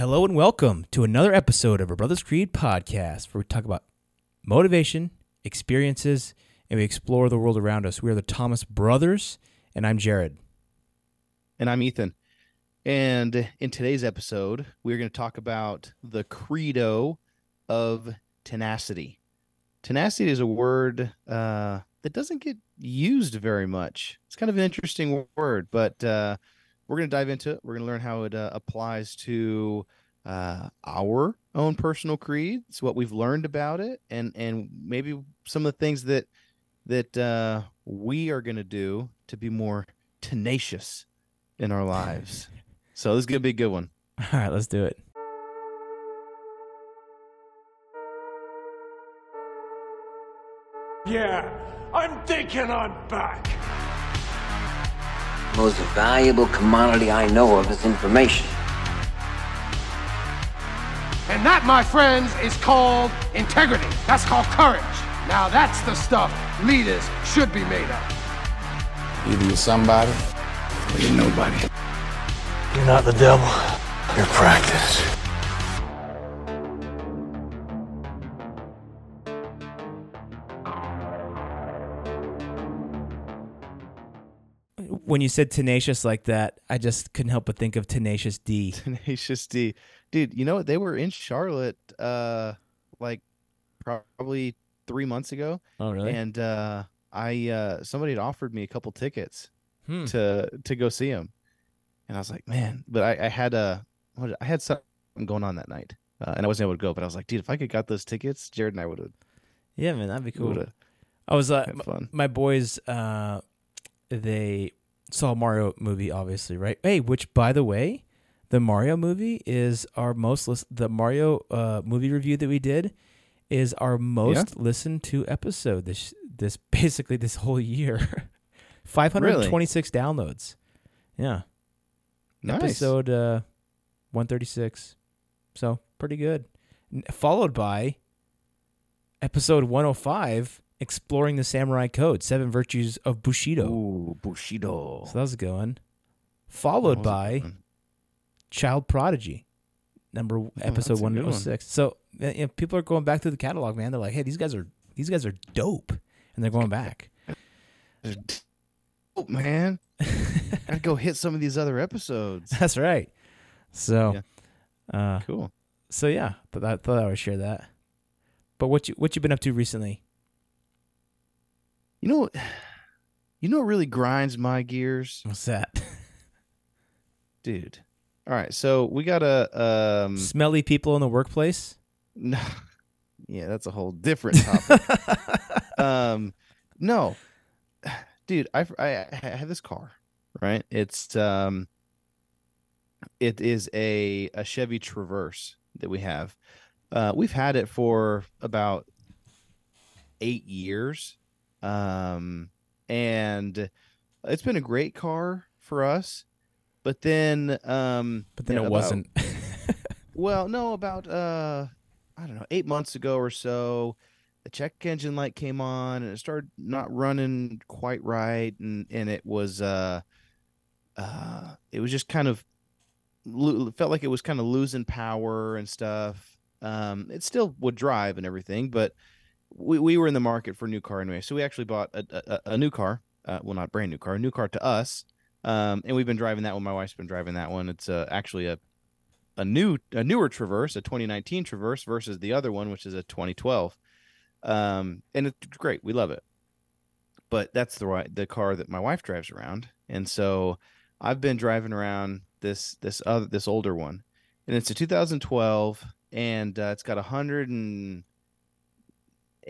Hello and welcome to another episode of our Brothers Creed podcast, where we talk about motivation, experiences, and we explore the world around us. We are the Thomas Brothers, and I'm Jared. And I'm Ethan. And in today's episode, we're going to talk about the credo of tenacity. Tenacity is a word uh, that doesn't get used very much. It's kind of an interesting word, but uh, we're going to dive into it. We're going to learn how it uh, applies to uh, our own personal creeds, what we've learned about it, and and maybe some of the things that that uh, we are going to do to be more tenacious in our lives. so this is going to be a good one. All right, let's do it. Yeah, I'm thinking I'm back. Most valuable commodity I know of is information. And that, my friends, is called integrity. That's called courage. Now, that's the stuff leaders should be made of. Either you're somebody or you're nobody. You're not the devil. You're practice. When you said tenacious like that, I just couldn't help but think of Tenacious D. Tenacious D, dude. You know what? They were in Charlotte, uh, like probably three months ago, Oh, really? and uh, I uh, somebody had offered me a couple tickets Hmm. to to go see him, and I was like, man, but I, I had a what I had something going on that night, uh, and I wasn't able to go. But I was like, dude, if I could got those tickets, Jared and I would have Yeah, man, that'd be cool. I was uh, m- fun. my boys uh they saw Mario movie obviously, right? Hey, which by the way, the Mario movie is our most list. the Mario uh movie review that we did is our most listened to episode this this basically this whole year. 526 downloads. Yeah. Nice. Episode uh 136. So, pretty good. Followed by episode 105 exploring the samurai code, seven virtues of bushido. Ooh, Bushido. So that was a good one. Followed by one. Child Prodigy, number Oh, episode that's a good one. 106. So uh, you know, people are going back through the catalog, man. They're like, "Hey, these guys are these guys are dope," and they're going back. Oh man, I gotta go hit some of these other episodes. That's right. So, uh, Cool. so yeah, but I thought I would share that. But what you what you been up to recently? You know, what- you know what really grinds my gears, What's that? dude. All right, so we got a um, Smelly people in the workplace. no, yeah, that's a whole different topic. um, no, dude, I I I have this car, right? It's um, it is a a Chevy Traverse that we have. Uh, we've had it for about eight years, um, and it's been a great car for us. But then, um, But then yeah, it about- wasn't. well, no, about uh I don't know, 8 months ago or so, the check engine light came on and it started not running quite right and and it was uh uh it was just kind of felt like it was kind of losing power and stuff. Um it still would drive and everything, but we, we were in the market for a new car anyway. So we actually bought a, a, a new car. Uh, well, not brand new car, a new car to us. Um, and we've been driving that one. My wife's been driving that one. It's uh, actually a a new a newer Traverse, a 2019 Traverse versus the other one, which is a 2012. Um, and it's great. We love it. But that's the right the car that my wife drives around, and so I've been driving around this this other this older one, and it's a 2012, and uh, it's got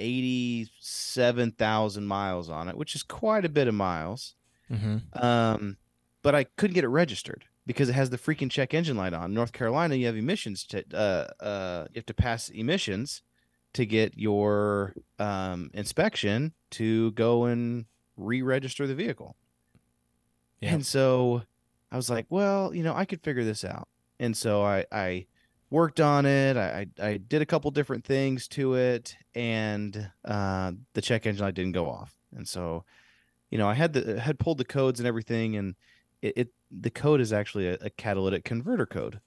187,000 miles on it, which is quite a bit of miles. hmm Um, but I couldn't get it registered because it has the freaking check engine light on. In North Carolina, you have emissions to uh uh you have to pass emissions to get your um inspection to go and re-register the vehicle. Yeah. And so I was like, well, you know, I could figure this out. And so I I worked on it. I I, did a couple different things to it, and uh, the check engine light didn't go off. And so, you know, I had the had pulled the codes and everything, and it, it the code is actually a, a catalytic converter code.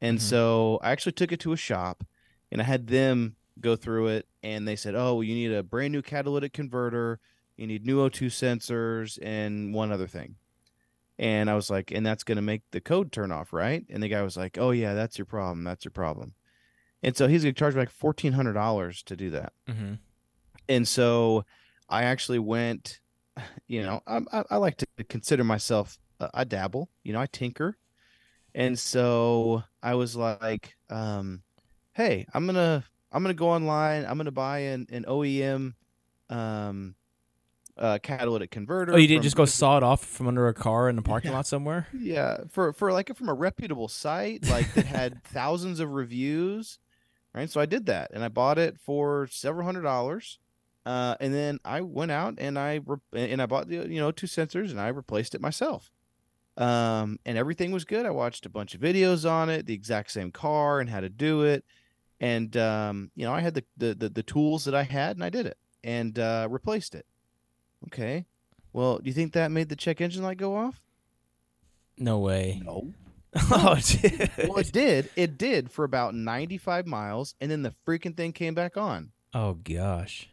And Mhm. so I actually took it to a shop and I had them go through it and they said, "Oh, well, you need a brand new catalytic converter, you need new O2 sensors and one other thing." And I was like, "And that's going to make the code turn off, right?" And the guy was like, "Oh yeah, that's your problem. That's your problem." And so he's going to charge me like $1400 to do that. Mm-hmm. And so I actually went, you know, I, I, I like to consider myself, uh, I dabble, you know, I tinker. And so I was like, um, hey, I'm going to, I'm going to go online. I'm going to buy an, an OEM, um, uh, catalytic converter. Oh, you didn't just go saw it off from under a car in a parking lot somewhere? yeah, for for like from a reputable site, like that had thousands of reviews, right? So I did that, and I bought it for several hundred dollars, uh, and then I went out and I re- and I bought the you know two sensors, and I replaced it myself, um, and everything was good. I watched a bunch of videos on it, the exact same car and how to do it, and um, you know I had the the the, the tools that I had, and I did it and uh, replaced it. Okay. Well, do you think that made the check engine light go off? No way. No. oh, dude. well, it did. It did for about 95 miles, and then the freaking thing came back on. oh gosh.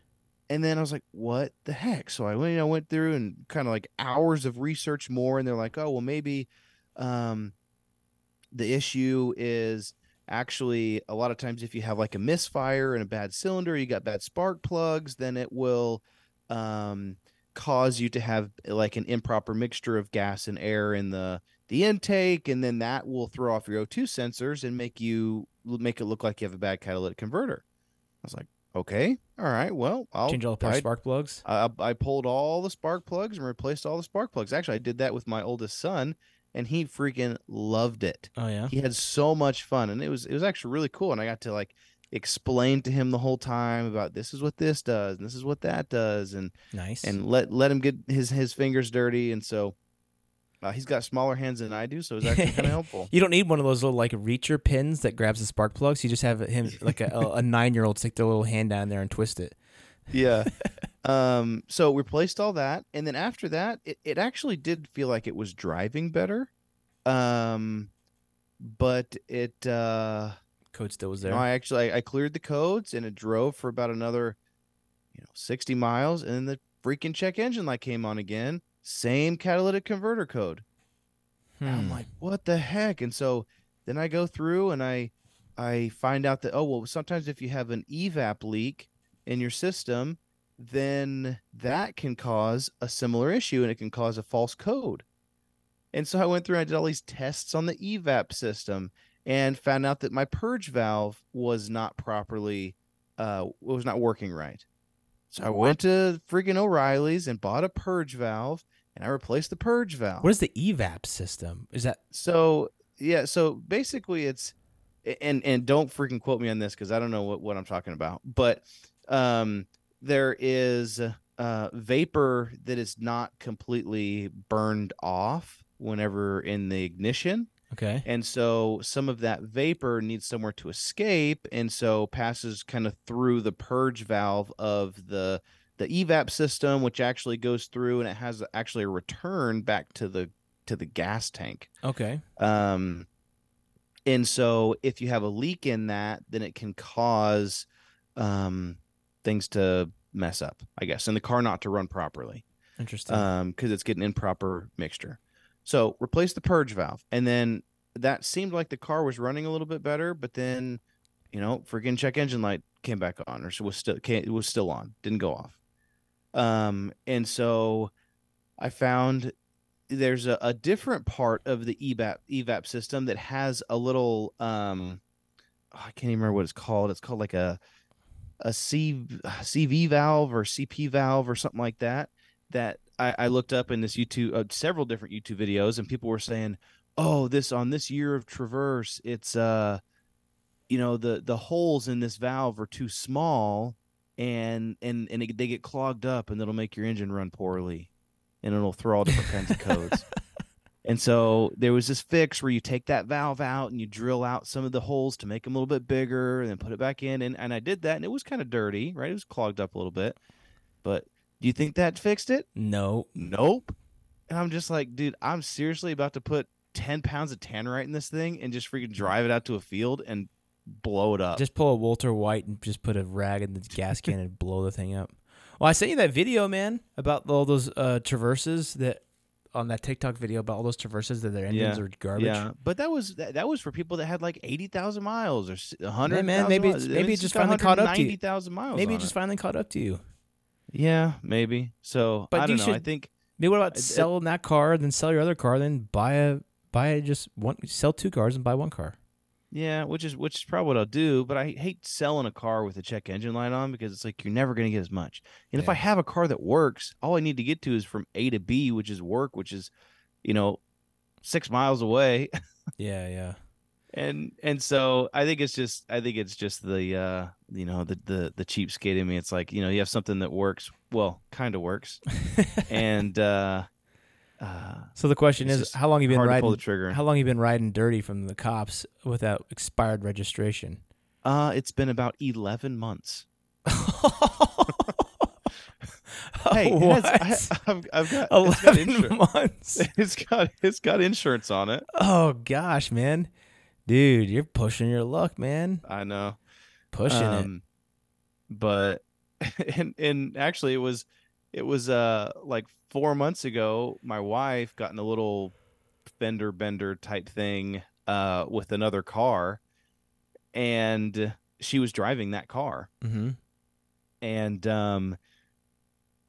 And then I was like, "What the heck?" So I went, you know, went through and kind of like hours of research more, and they're like, "Oh, well, maybe um, the issue is actually a lot of times if you have like a misfire and a bad cylinder, you got bad spark plugs, then it will um, cause you to have like an improper mixture of gas and air in the the intake, and then that will throw off your O2 sensors and make you make it look like you have a bad catalytic converter." I was like, "Okay, all right, well, I'll Change all the spark plugs. I, I pulled all the spark plugs and replaced all the spark plugs. Actually, I did that with my oldest son, and he freaking loved it. Oh yeah. He had so much fun, and it was it was actually really cool. And I got to like explain to him the whole time about this is what this does, and this is what that does, and Nice. and let let him get his his fingers dirty. And so uh, he's got smaller hands than I do, so it was actually kind of helpful. you don't need one of those little like reacher pins that grabs the spark plugs. You just have him like a, a, a nine year old stick their little hand down there and twist it. yeah. Um, so replaced all that, and then after that, it, it actually did feel like it was driving better. Um, but it uh, Code still was there. know, I actually I, I cleared the codes and it drove for about another, you know, sixty miles, and then the freaking check engine light came on again. Same catalytic converter code. And I'm Hmm. like, what the heck? And so then I go through and I I find out that oh well sometimes if you have an evap leak in your system, then that can cause a similar issue and it can cause a false code. And so I went through and I did all these tests on the evap system and found out that my purge valve was not properly uh was not working right. So I went to freaking O'Reilly's and bought a purge valve and I replaced the purge valve. what is the evap system? Is that So yeah, so basically it's and and don't freaking quote me on this because I don't know what, what I'm talking about. But um there is uh vapor that is not completely burned off whenever in the ignition. Okay? And so some of that vapor needs somewhere to escape and so passes kind of through the purge valve of the the evap system which actually goes through and it has actually a return back to the to the gas tank. Okay. Um, and so if you have a leak in that, then it can cause um, things to mess up, I guess, and the car not to run properly Interesting. um, because it's getting improper mixture. So replace the purge valve, and then that seemed like the car was running a little bit better, but then you know, freaking check engine light came back on, or was still came, it was still on, didn't go off. Um, and so I found there's a, a different part of the evap evap system that has a little um, oh, I can't even remember what it's called. It's called like a a C, CV valve or CP valve or something like that. That I, I looked up in this YouTube, uh, several different YouTube videos, and people were saying, "Oh, this on this year of Traverse, it's uh, you know, the the holes in this valve are too small, and and and it, they get clogged up, and it'll make your engine run poorly, and it'll throw all different kinds of codes." And so there was this fix where you take that valve out and you drill out some of the holes to make them a little bit bigger and then put it back in. And, and I did that and it was kind of dirty, right? It was clogged up a little bit. But do you think that fixed it? no. Nope. And I'm just like, dude, I'm seriously about to put ten pounds of tannerite in this thing and just freaking drive it out to a field and blow it up. Just pull a Walter White and just put a rag in the gas can and blow the thing up. Well, I sent you that video, man, about all those uh, traverses that on that TikTok video about all those traverses that their engines Yeah. are garbage. Yeah, but that was that, that was for people that had like eighty thousand miles or a hundred. man, maybe it's- maybe it just finally caught up to you. Ninety thousand miles. Maybe it just it. finally caught up to you. Yeah, maybe. So But I you don't know. I think Maybe what about It- selling that car, then sell your other car, then buy a buy just one sell two cars and buy one car. yeah, which is which is probably what I'll do. But I hate selling a car with a check engine light on because it's like you're never going to get as much. And if I have a car that works, all I need to get to is from A to B, which is work, which is, you know, six miles away. Yeah, yeah. And and so I think it's just I think it's just the uh you know the the the cheapskate in me. It's like you know you have something that works well, kind of works, and uh, uh, So the question is, how long you been riding? the trigger. How long you been riding dirty from the cops without expired registration? uh, it's been about eleven months. Hey, what? has- I, have I've got it's got, Eleven months. it's got it's got insurance on it. Oh gosh, man, dude, you're pushing your luck, man. I know. Pushing it. Um, But and and actually it was it was uh like four months ago, my wife got in a little fender bender type thing uh with another car and she was driving that car. Mm-hmm. And um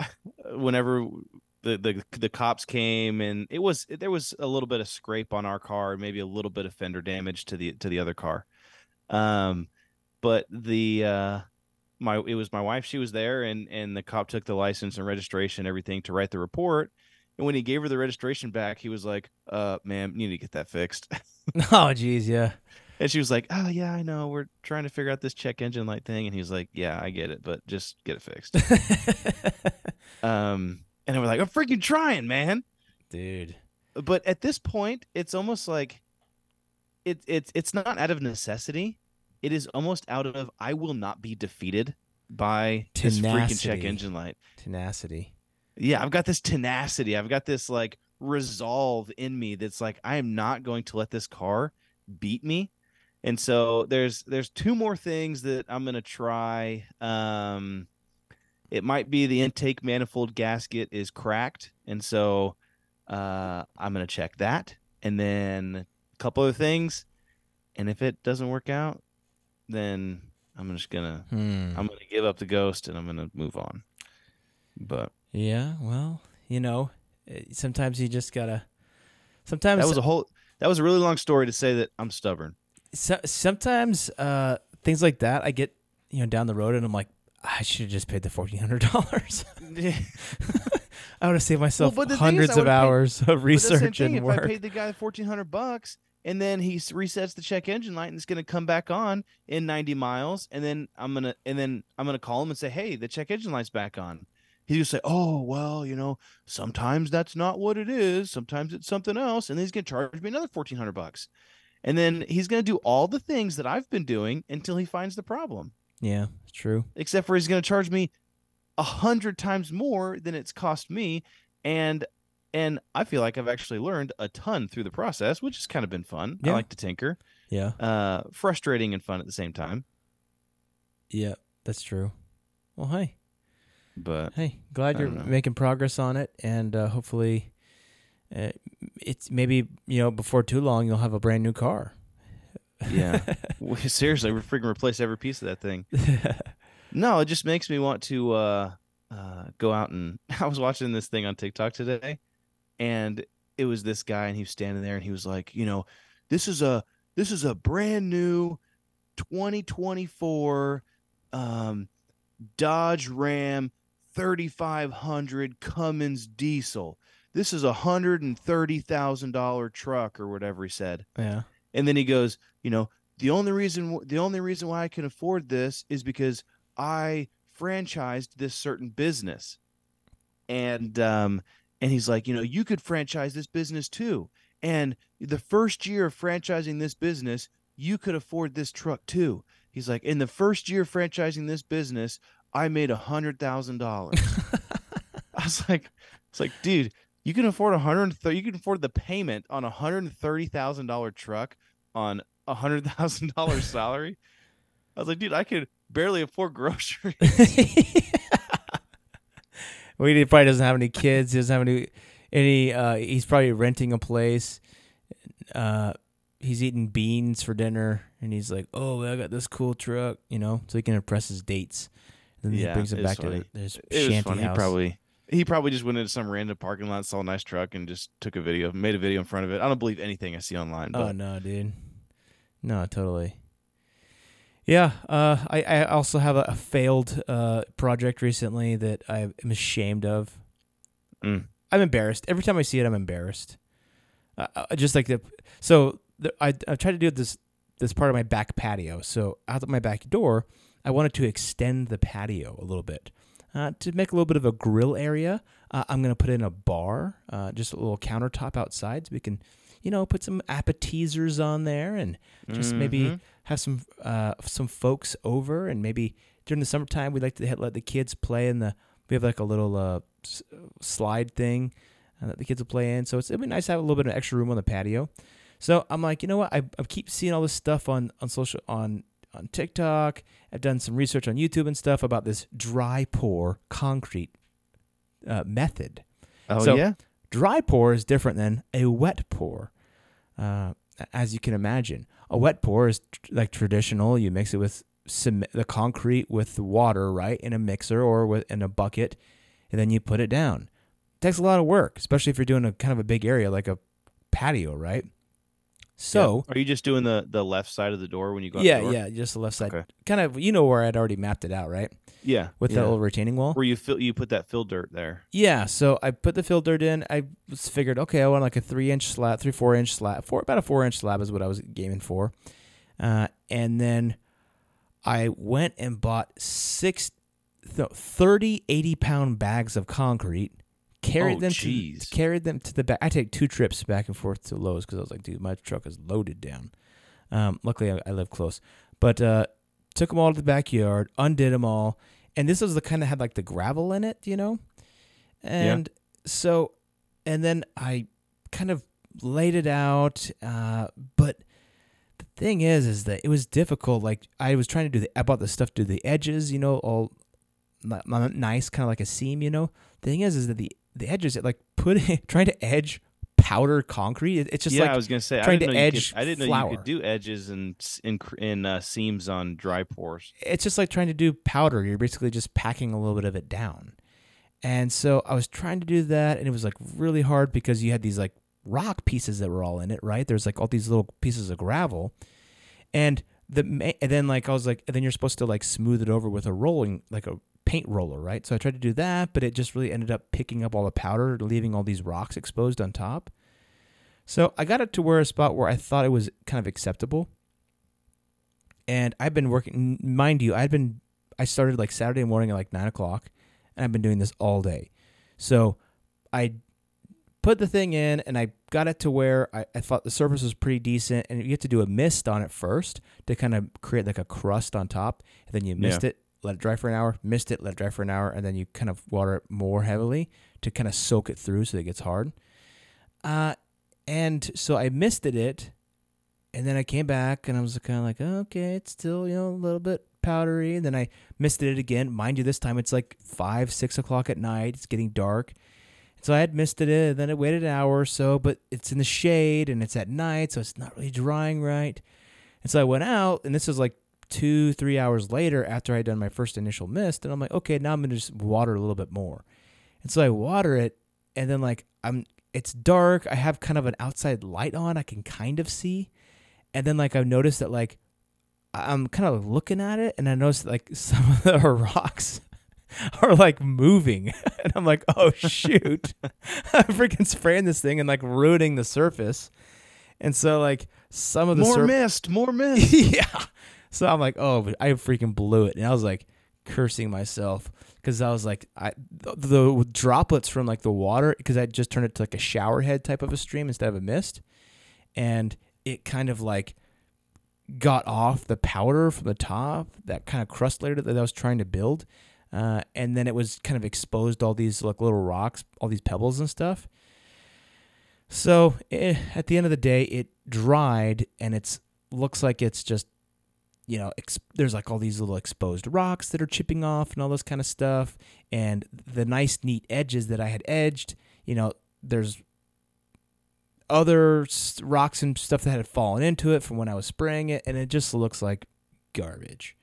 whenever the, the the cops came and it was there was a little bit of scrape on our car, maybe a little bit of fender damage to the to the other car. Um but the uh my it was my wife she was there and and the cop took the license and registration everything to write the report and when he gave her the registration back he was like uh ma'am you need to get that fixed Oh geez, yeah. and she was like oh yeah i know we're trying to figure out this check engine light thing and he was like yeah i get it but just get it fixed um and was like i'm freaking trying man. Dude. but at this point it's almost like it, it's it's not out of necessity. It is almost out of i will not be defeated by this freaking check engine light. Tenacity. yeah i've got this tenacity. I've got this like resolve in me that's like i am not going to let this car beat me. And so there's there's two more things that i'm going to try. Um it might be the intake manifold gasket is cracked and so uh i'm going to check that and then a couple other things and if it doesn't work out then i'm just going to Hmm. i'm going to give up the ghost and i'm going to move on but Yeah, well, you know, eh, sometimes you just gotta. Sometimes that was a whole that was a really long story to say that i'm stubborn so, sometimes uh, things like that, I get you know down the road and I'm like, I should have just paid the fourteen hundred dollars. I would have saved myself is, hundreds of would've paid- hours of But that's the same research and if I paid the guy fourteen hundred bucks and then he resets the check engine light and it's gonna come back on in ninety miles, and then I'm gonna and then I'm gonna call him and say, Hey, the check engine light's back on. He's gonna say, Oh, well, you know, sometimes that's not what it is, sometimes it's something else, and then he's gonna charge me another fourteen hundred bucks. And then he's gonna do all the things that I've been doing until he finds the problem. Yeah, it's true. except for he's going to charge me a hundred times more than it's cost me and and i feel like i've actually learned a ton through the process which has kind of been fun i like to tinker Yeah, uh frustrating and fun at the same time yeah, that's true. Well, hey, but hey, glad you're know. making progress on it, and uh, hopefully, uh, it's maybe you know before too long you'll have a brand new car. Yeah. We- seriously we're freaking replace every piece of that thing. No it just makes me want to uh uh go out and i was watching this thing on tiktok today and it was this guy and he was standing there and he was like you know this is a this is a brand new 2024 um dodge ram 3500 cummins diesel. This is a hundred and thirty thousand dollar truck or whatever he said. Yeah. And then he goes, you know, the only reason the only reason why I can afford this is because I franchised this certain business. And um and he's like, you know, you could franchise this business too. And the first year of franchising this business, you could afford this truck too. He's like, in the first year of franchising this business, I made a hundred thousand dollars. I was like, it's like, dude, You can afford a hundred thirty. You can afford the payment on a hundred and thirty thousand dollar truck on a hundred thousand dollar salary. I was like, dude, I could barely afford groceries. well, he probably doesn't have any kids. He doesn't have any. Any. Uh, he's probably renting a place. Uh, he's eating beans for dinner, and he's like, "Oh, I got this cool truck," you know, so he can impress his dates. And then he brings them back funny. to his shanty funny. He probably he probably just went into some random parking lot, saw a nice truck, and just took a video, made a video in front of it. I don't believe anything I see online. But Oh no, dude. No, totally. Yeah, uh, I, I also have a, a failed uh, project recently that I am ashamed of. Mm. I'm embarrassed every time I see it. I'm embarrassed. Uh, uh, just like the so the, I I tried to do this this part of my back patio. So out of my back door, I wanted to extend the patio a little bit uh, to make a little bit of a grill area. Uh, I'm gonna put in a bar, uh, just a little countertop outside, so we can, you know, put some appetizers on there and just maybe Mhm. have some uh, some folks over, and maybe during the summertime we'd like to let the kids play in the. We have like a little uh, slide thing that the kids will play in, so it's it'd be nice to have a little bit of extra room on the patio. So I'm like, you know what? I, I keep seeing all this stuff on on social on on TikTok. I've done some research on YouTube and stuff about this dry pour concrete uh, method. Oh So- yeah. Dry pour is different than a wet pour, uh, as you can imagine. A wet pour is tr- like traditional. You mix it with cement, the concrete with the water, right, in a mixer or with in a bucket, and then you put it down. It takes a lot of work, especially if you're doing a kind of a big area like a patio, right? So Yep. are you just doing the the left side of the door when you go? out yeah, yeah, just the left side. Okay. Kind of, you know where I'd already mapped it out, right? yeah. With yeah. that little retaining wall. where you fill you put that fill dirt there. Yeah, so I put the fill dirt in. I figured, okay, I want like a three inch slab, three four inch slab, four about a four inch slab is what I was gaming for, uh, and then I went and bought six, th- 30 80 pound bags of concrete, carried Oh, them to carried them to the back. I take two trips back and forth to Lowe's because I was like, dude, my truck is loaded down. Um, luckily, I, I live close, but uh, took them all to the backyard, undid them all, and this was the kind that had like the gravel in it, you know, and so, and then I kind of laid it out, uh, but the thing is, is that it was difficult. Like I was trying to do the, I bought the stuff to do the edges, you know, all nice, kind of like a seam, you know. The thing is, is that the the edges, it like putting trying to edge powder concrete. It, it's just yeah, like I was gonna say I trying didn't to know you edge could, I didn't know you could do edges and in in uh, seams on dry pours. it's just like trying to do powder. You're basically just packing a little bit of it down. And so I was trying to do that, and it was like really hard because you had these like rock pieces that were all in it, right? There's like all these little pieces of gravel, and the and then like I was like, and then you're supposed to like smooth it over with a rolling like a paint roller, right? So I tried to do that, but it just really ended up picking up all the powder, leaving all these rocks exposed on top. So I got it to where a spot where I thought it was kind of acceptable. And I've been working, mind you, I'd been, I started like Saturday morning at like nine o'clock, and I've been doing this all day. So I put the thing in and I got it to where I, I thought the surface was pretty decent. And you have to do a mist on it first to kind of create like a crust on top. And then you mist Yeah. it, let it dry for an hour, mist it, let it dry for an hour, and then you kind of water it more heavily to kind of soak it through so that it gets hard. Uh, and so I misted it, and then I came back and I was kind of like, okay, it's still you know a little bit powdery. And then I misted it again. Mind you, this time it's like five, six o'clock at night. It's getting dark. So I had misted it, and then it waited an hour or so, but it's in the shade and it's at night, so it's not really drying right. And so I went out, and this was like two, three hours later after I had done my first initial mist, and I'm like, okay, now I'm gonna just water a little bit more. And so I water it, and then like I'm, it's dark. I have kind of an outside light on. I can kind of see, and then like I've noticed that like I'm kind of looking at it, and I noticed like some of the rocks are like moving, and I'm like, oh shoot, I'm freaking spraying this thing and like ruining the surface. And so like some of the More sur- mist, more mist. yeah. So I'm like, oh, but I freaking blew it, and I was like cursing myself because I was like, I the, the droplets from like the water because I just turned it to like a shower head type of a stream instead of a mist, and it kind of like got off the powder from the top, that kind of crust layer that I was trying to build, uh, and then it was kind of exposed all these like little rocks, all these pebbles and stuff. So eh, at the end of the day, it dried and it's looks like it's just, you know, ex- there's like all these little exposed rocks that are chipping off and all this kind of stuff. And the nice, neat edges that I had edged, you know, there's other rocks and stuff that had fallen into it from when I was spraying it, and it just looks like garbage.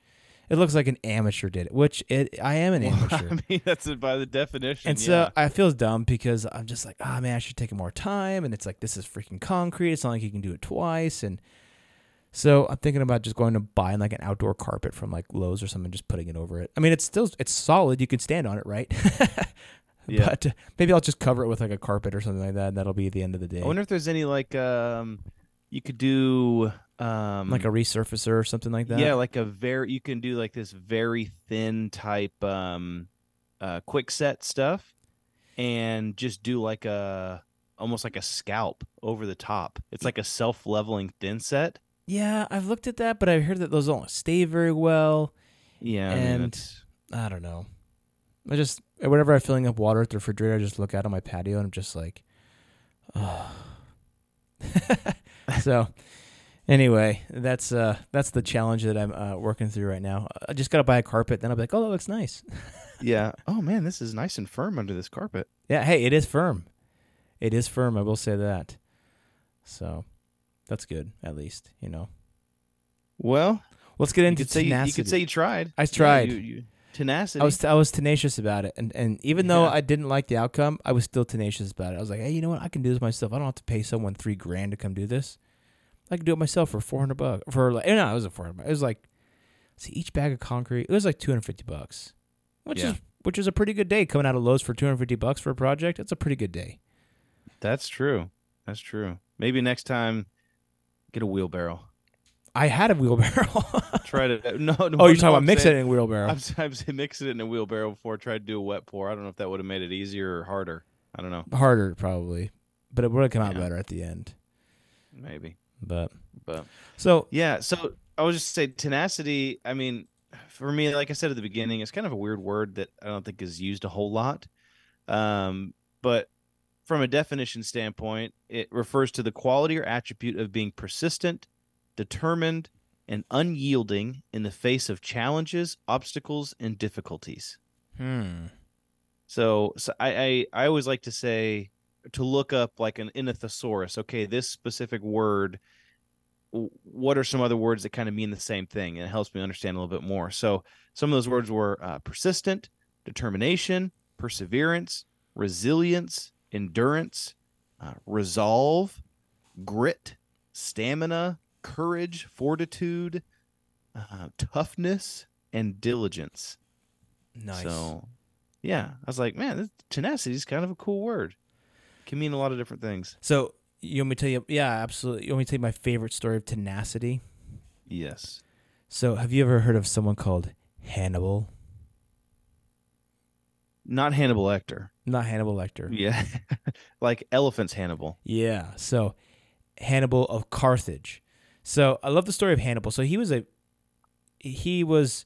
It looks like an amateur did it, which it I am an amateur. I mean, that's it by the definition. And so I feel dumb because I'm just like, oh man, I should take more time. And it's like, this is freaking concrete. It's not like you can do it twice. And so I'm thinking about just going to buying like an outdoor carpet from like Lowe's or something, just putting it over it. I mean, it's still it's solid. You can stand on it, right? Yeah. But maybe I'll just cover it with like a carpet or something like that, and that'll be the end of the day. I wonder if there's any like um, you could do um, like a resurfacer or something like that. yeah, like a very you can do like this very thin type um, uh, quick set stuff, and just do like a almost like a scalp over the top. It's like a self leveling thin set. Yeah, I've looked at that, but I heard that those don't stay very well. Yeah, I mean, And- I don't know. I just whenever I'm filling up water at the refrigerator, I just look out on my patio and I'm just like, oh. so anyway, that's uh that's the challenge that I'm uh, working through right now. I just gotta buy a carpet, then I'll be like, oh, that looks nice. yeah. Oh man, this is nice and firm under this carpet. yeah, hey, it is firm. It is firm. I will say that. So that's good, at least you know. Well, Let's get into you, tenacity. you could say you tried. I Yeah, tried. you- you- tenacity. I was I was tenacious about it, and and even though I didn't like the outcome, I was still tenacious about it. I was like, hey, you know what? I can do this myself. I don't have to pay someone three grand to come do this. I can do it myself for four hundred bucks. For like, no, it wasn't four hundred. It was like, see, each bag of concrete. It was like two hundred fifty bucks, which Yeah. is which is a pretty good day coming out of Lowe's for two hundred fifty bucks for a project. It's a pretty good day. That's true. That's true. Maybe next time, get a wheelbarrow. I had a wheelbarrow. Try to no. no oh, you're talking about I'm mixing saying- it in a wheelbarrow. I've, I've said mixing it in a wheelbarrow before. I tried to do a wet pour. I don't know if that would have made it easier or harder. I don't know. Harder probably, but it would have come out Yeah. better at the end. Maybe, But but so yeah. So I was just say tenacity. I mean, for me, like I said at the beginning, it's kind of a weird word that I don't think is used a whole lot. Um, but from a definition standpoint, it refers to the quality or attribute of being persistent, determined, and unyielding in the face of challenges, obstacles, and difficulties. hmm. So, so I, I I always like to say to look up like an in a thesaurus. Okay, this specific word. What are some other words that kind of mean the same thing? And it helps me understand a little bit more. So some of those words were uh, persistent, determination, perseverance, resilience, endurance, uh, resolve, grit, stamina, courage, fortitude, uh, toughness, and diligence. Nice. So, yeah, I was like, man, this tenacity is kind of a cool word. Can mean a lot of different things. So you want me to tell you? Yeah, absolutely. You want me to tell you my favorite story of tenacity? Yes. So have you ever heard of someone called Hannibal? Not Hannibal Lecter. Not Hannibal Lecter. Yeah. like elephants Hannibal. Yeah. So Hannibal of Carthage. So I love the story of Hannibal. So he was a he was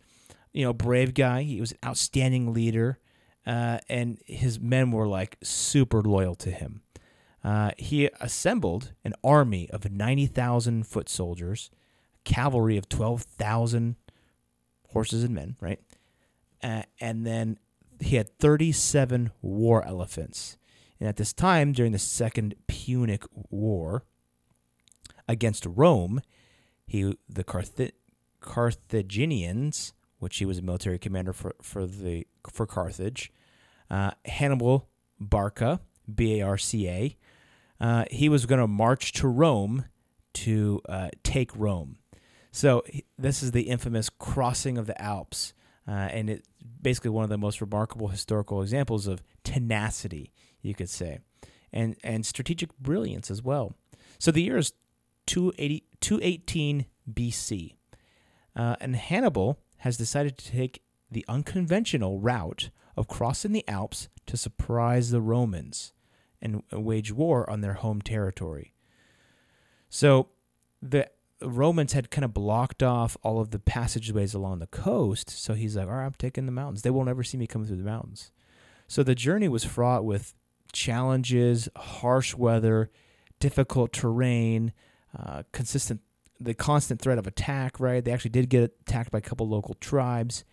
you know brave guy. He was an outstanding leader, uh, and his men were like super loyal to him. Uh, he assembled an army of ninety thousand foot soldiers, cavalry of twelve thousand horses and men. Right, uh, and then he had thirty seven war elephants. And at this time, during the Second Punic War against Rome, he the Carth- Carthaginians, which he was a military commander for, for the for Carthage, uh, Hannibal Barca, B A R C A, uh, he was going to march to Rome to uh, take Rome. So this is the infamous crossing of the Alps, uh, and it's basically one of the most remarkable historical examples of tenacity, you could say, and and strategic brilliance as well. So the year is 280, 218 BC, uh, and Hannibal has decided to take the unconventional route of crossing the Alps to surprise the Romans and wage war on their home territory. So the Romans had kind of blocked off all of the passageways along the coast. So he's like, all right, I'm taking the mountains. They will never see me coming through the mountains. So the journey was fraught with challenges, harsh weather, difficult terrain, uh, consistent, the constant threat of attack. Right, they actually did get attacked by a couple local tribes,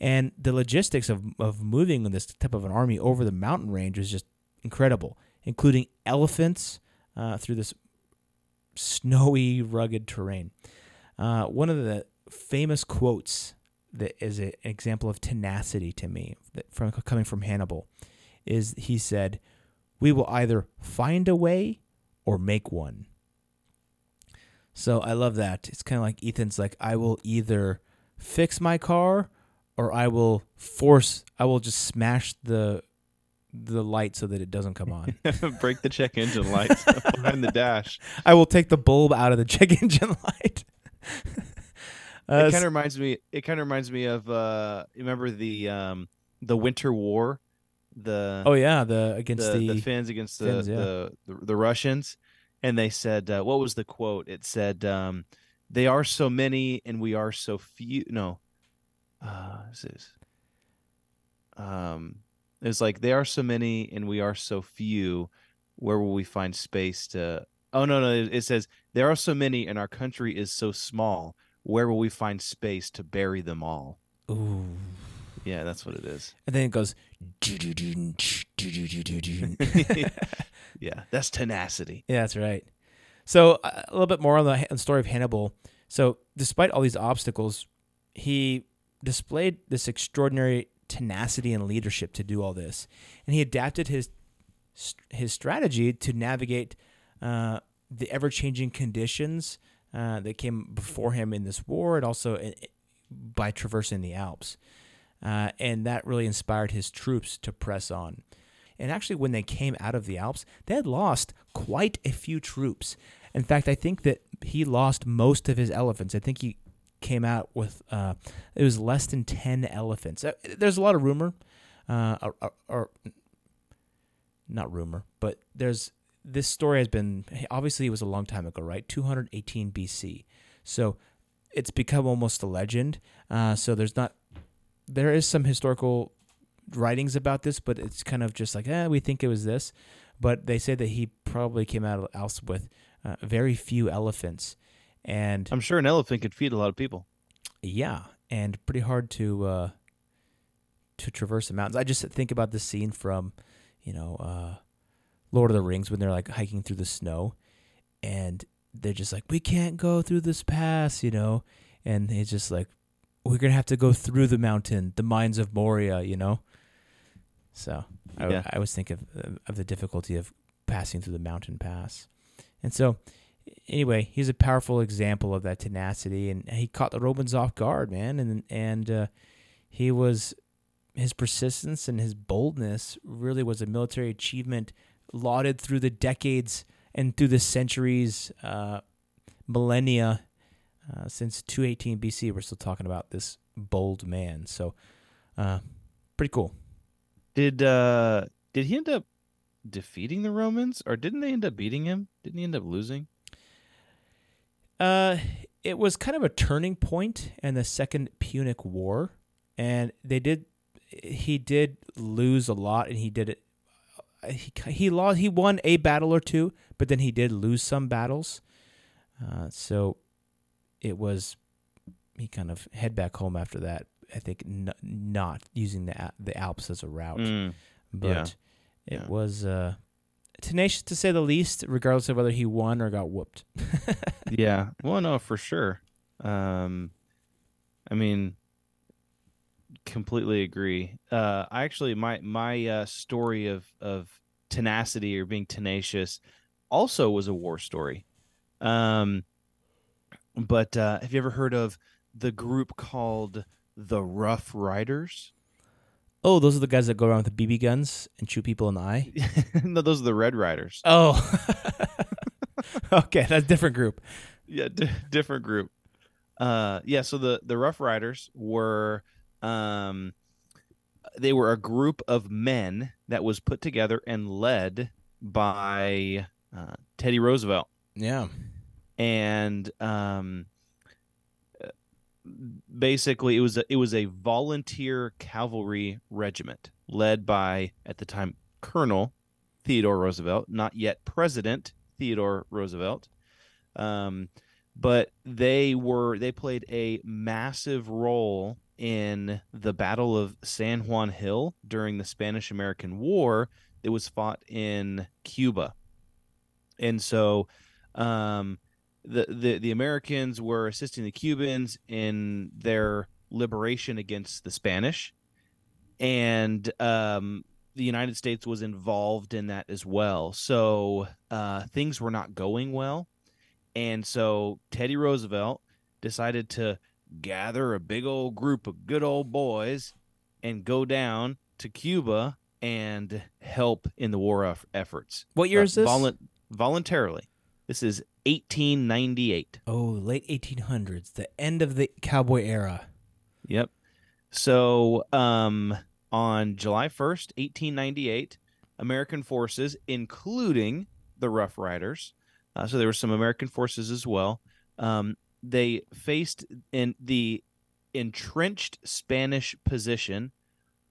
and the logistics of of moving this type of an army over the mountain range was just incredible, including elephants uh, through this snowy, rugged terrain. Uh, one of the famous quotes that is an example of tenacity to me, from coming from Hannibal, is he said, "We will either find a way or make one." So I love that. It's kind of like Ethan's like, "I will either fix my car or I will force. I will just smash the the light so that it doesn't come on. Break the check engine lights behind the dash. I will take the bulb out of the check engine light." Uh, it kind of reminds me. It kind of reminds me of. uh Remember the um the Winter War, the oh yeah, the against the, the, the Finns against the, Finns, yeah. the, the the Russians, and they said, uh, "What was the quote?" It said, um, "They are so many, and we are so few." No, uh, this is. Um, it's like there are so many, and we are so few. Where will we find space to? Oh no, no! It, says there are so many, and our country is so small. Where will we find space to bury them all? Ooh. Yeah, that's what it is. And then it goes. yeah, that's tenacity. Yeah, that's right. So a little bit more on the, on the story of Hannibal. So despite all these obstacles, he displayed this extraordinary tenacity and leadership to do all this, and he adapted his his strategy to navigate uh, the ever changing conditions uh, that came before him in this war, and also in, by traversing the Alps. Uh, and that really inspired his troops to press on. And actually, when they came out of the Alps, they had lost quite a few troops. In fact, I think that he lost most of his elephants. I think he came out with uh, it was less than ten elephants. Uh, There's a lot of rumor, uh, or, or, not rumor, but there's this story has been obviously it was a long time ago, right? 218 BC. So it's become almost a legend. Uh, so there's not there is some historical writings about this, but it's kind of just like, eh, we think it was this. But they say that he probably came out of Alps with uh, very few elephants, and I'm sure an elephant could feed a lot of people. yeah, and pretty hard to uh, to traverse the mountains. I just think about the scene from, you know, uh, Lord of the Rings when they're like hiking through the snow, and they're just like, we can't go through this pass, you know, and it's just like, we're gonna have to go through the mountain, the mines of Moria, you know. So I, Yeah. I always think of of the difficulty of passing through the mountain pass, and so anyway, he's a powerful example of that tenacity, and he caught the Romans off guard, man, and and uh, he was his persistence and his boldness really was a military achievement lauded through the decades and through the centuries, uh, millennia. Uh, since 218 BC, we're still talking about this bold man. So, uh, pretty cool. Did uh did he end up defeating the Romans or didn't they end up beating him? Didn't he end up losing? Uh, it was kind of a turning point in the Second Punic War, and they did. He did lose a lot, and he did it. He he lost. He won a battle or two, but then he did lose some battles. Uh, so it was he kind of head back home after that. I think n- not using the the Alps as a route, Mm, but yeah, it yeah. was uh, tenacious to say the least, regardless of whether he won or got whooped. yeah. Well, no, for sure. Um, I mean, completely agree. Uh, I actually my my uh, story of of tenacity or being tenacious also was a war story. Um, but uh, have you ever heard of the group called the Rough Riders? Oh, those are the guys that go around with the BB guns and shoot people in the eye. no, those are the Red Ryders. Oh, okay, that's a different group. yeah d- different group uh yeah so the the rough riders were um they were a group of men that was put together and led by uh, teddy roosevelt Yeah. and um basically it was a, it was a volunteer cavalry regiment led by at the time colonel theodore roosevelt not yet president Theodore Roosevelt. Um, but they were they played a massive role in the Battle of San Juan Hill during the Spanish American War that was fought in Cuba. And so um, the, the the Americans were assisting the Cubans in their liberation against the Spanish, and um, the United States was involved in that as well. So uh, things were not going well, and so Teddy Roosevelt decided to gather a big old group of good old boys and go down to Cuba and help in the war efforts. What year Uh, is this? volun- voluntarily. This is 1898. Oh, late 1800s, the end of the cowboy era. Yep. So, um, on July 1st, 1898, American forces, including the Rough Riders, uh, so there were some American forces as well, um, they faced in the entrenched Spanish position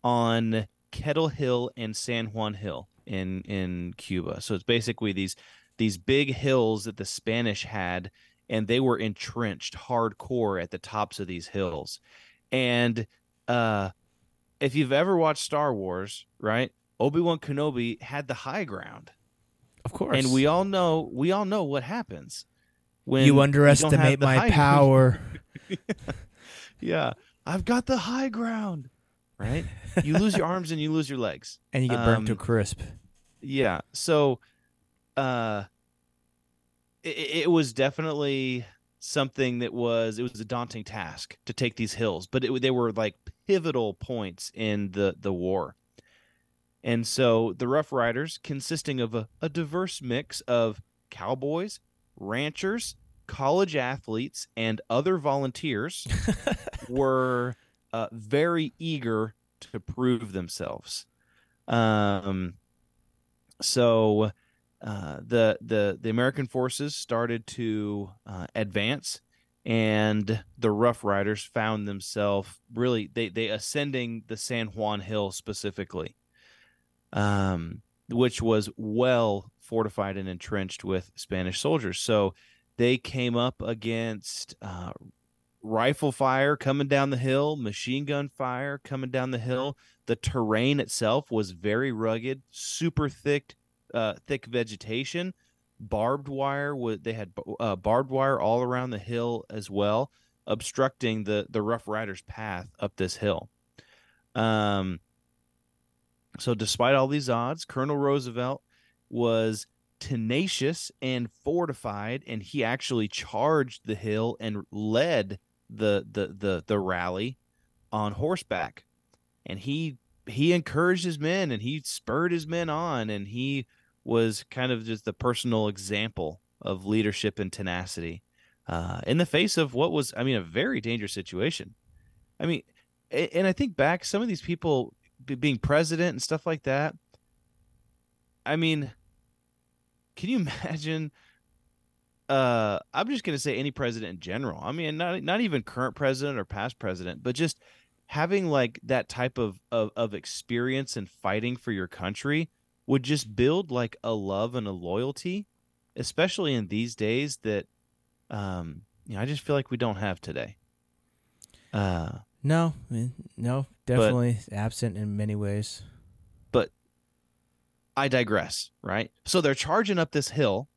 on Kettle Hill and San Juan Hill in in Cuba. So it's basically these these big hills that the Spanish had, and they were entrenched hardcore at the tops of these hills. And uh, if you've ever watched Star Wars, right, Obi Wan Kenobi had the high ground, Of course. and we all know we all know what happens when you underestimate the my power. yeah, I've got the high ground. Right, you lose your arms and you lose your legs. and you get burnt to a Um, crisp. yeah so uh it, it was definitely something that was it was a daunting task to take these hills but it, they were like pivotal points in the the war. And so the rough riders consisting of a, a diverse mix of cowboys ranchers college athletes and other volunteers were uh, very eager to prove themselves. Um so uh, the the the American forces started to uh, advance, and the Rough Riders found themselves really they they ascending the San Juan Hill specifically, um, which was well fortified and entrenched with Spanish soldiers. So they came up against uh, rifle fire coming down the hill, machine gun fire coming down the hill. The terrain itself was very rugged, super thick, uh, thick vegetation. Barbed wire. They had uh, barbed wire all around the hill as well, obstructing the the Rough Riders' path up this hill. Um. So, despite all these odds, Colonel Roosevelt was tenacious and fortified, and he actually charged the hill and led the the the the rally on horseback and he he encouraged his men and he spurred his men on and he was kind of just the personal example of leadership and tenacity uh, in the face of what was i mean a very dangerous situation. I mean and i think back some of these people being president and stuff like that i mean can you imagine uh i'm just going to say any president in general. I mean not not even current president or past president but just having like that type of, of of experience and fighting for your country would just build like a love and a loyalty especially in these days that um you know i just feel like we don't have today uh No, I mean, no, definitely absent in many ways. but I digress, right? So they're charging up this hill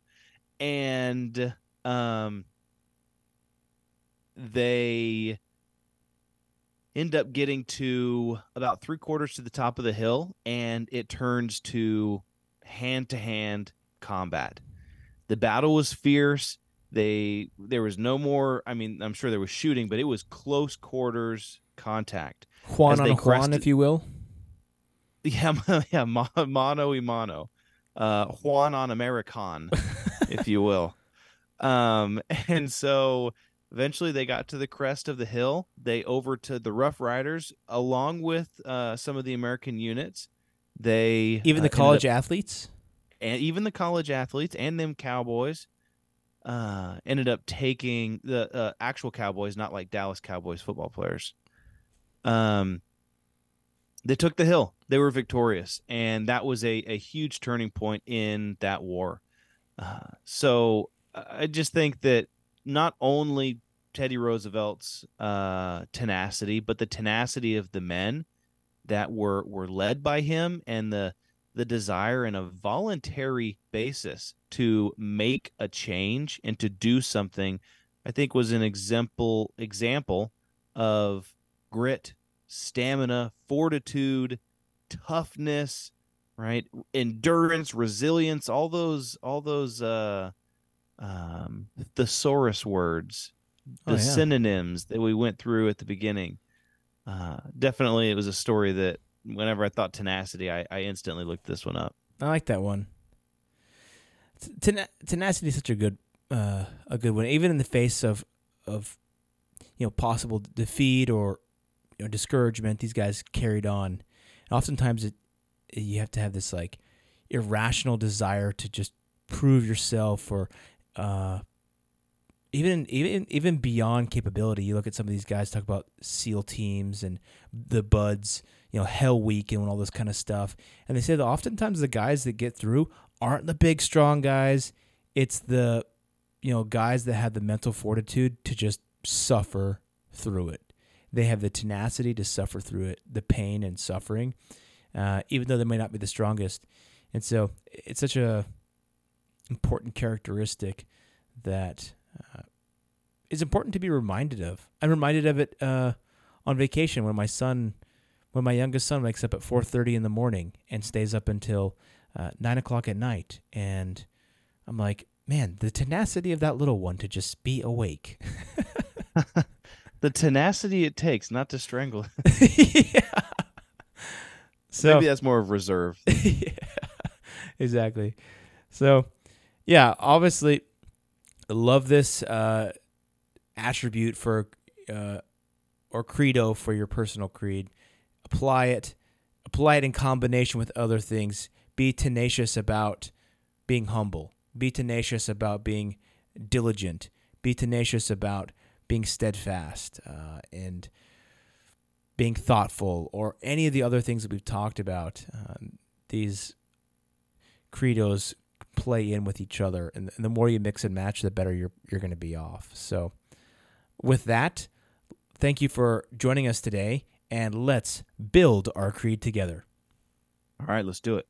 and um they end up getting to about three quarters to the top of the hill and it turns to hand to hand combat. The battle was fierce. They there was no more I mean, I'm sure there was shooting, but it was close quarters contact. Juan on Juan, crested- if you will. Yeah, yeah, mano y mano, uh, Juan on American, if you will. Um, and so eventually they got to the crest of the hill. They over to the Rough Riders, along with uh, some of the American units. They Even uh, the ended college up- athletes. and even the college athletes and them cowboys uh, ended up taking the uh, actual cowboys, not like Dallas Cowboys football players. Um, they took the hill. They were victorious, and that was a, a huge turning point in that war. Uh, so I just think that not only Teddy Roosevelt's uh, tenacity, but the tenacity of the men that were were led by him and the the desire and a voluntary basis to make a change and to do something i think was an example example of grit stamina fortitude toughness right? Endurance resilience all those all those uh um thesaurus words the Oh, yeah. synonyms that we went through at the beginning uh definitely it was a story that whenever i thought tenacity i, I instantly looked this one up I like that one. Ten- tenacity is such a good, uh, a good one. Even in the face of, of, you know, possible defeat or, you know, discouragement, these guys carried on. And oftentimes, it you have to have this like irrational desire to just prove yourself, or, uh, even even even beyond capability. You look at some of these guys talk about SEAL teams and the BUD/S, you know, Hell Week and all this kind of stuff. And they say that oftentimes the guys that get through aren't the big strong guys. It's the you know guys that have the mental fortitude to just suffer through it. They have the tenacity to suffer through it, the pain and suffering, uh, even though they may not be the strongest. And so it's such a important characteristic that uh, is important to be reminded of. I'm reminded of it uh, on vacation when my son, when my youngest son wakes up at 4:30 in the morning and stays up until uh, nine o'clock at night, and I'm like, man, the tenacity of that little one to just be awake. the tenacity it takes not to strangle yeah. So maybe that's more of reserve yeah, exactly. So, yeah, obviously, love this uh, attribute for uh, or credo for your personal creed. Apply it. Apply it in combination with other things. Be tenacious about being humble. Be tenacious about being diligent. Be tenacious about being steadfast uh, and being thoughtful, or any of the other things that we've talked about. Um, these credos play in with each other, and, and the more you mix and match, the better you're you're going to be off. So, with that, thank you for joining us today, and let's build our creed together. all right let's do it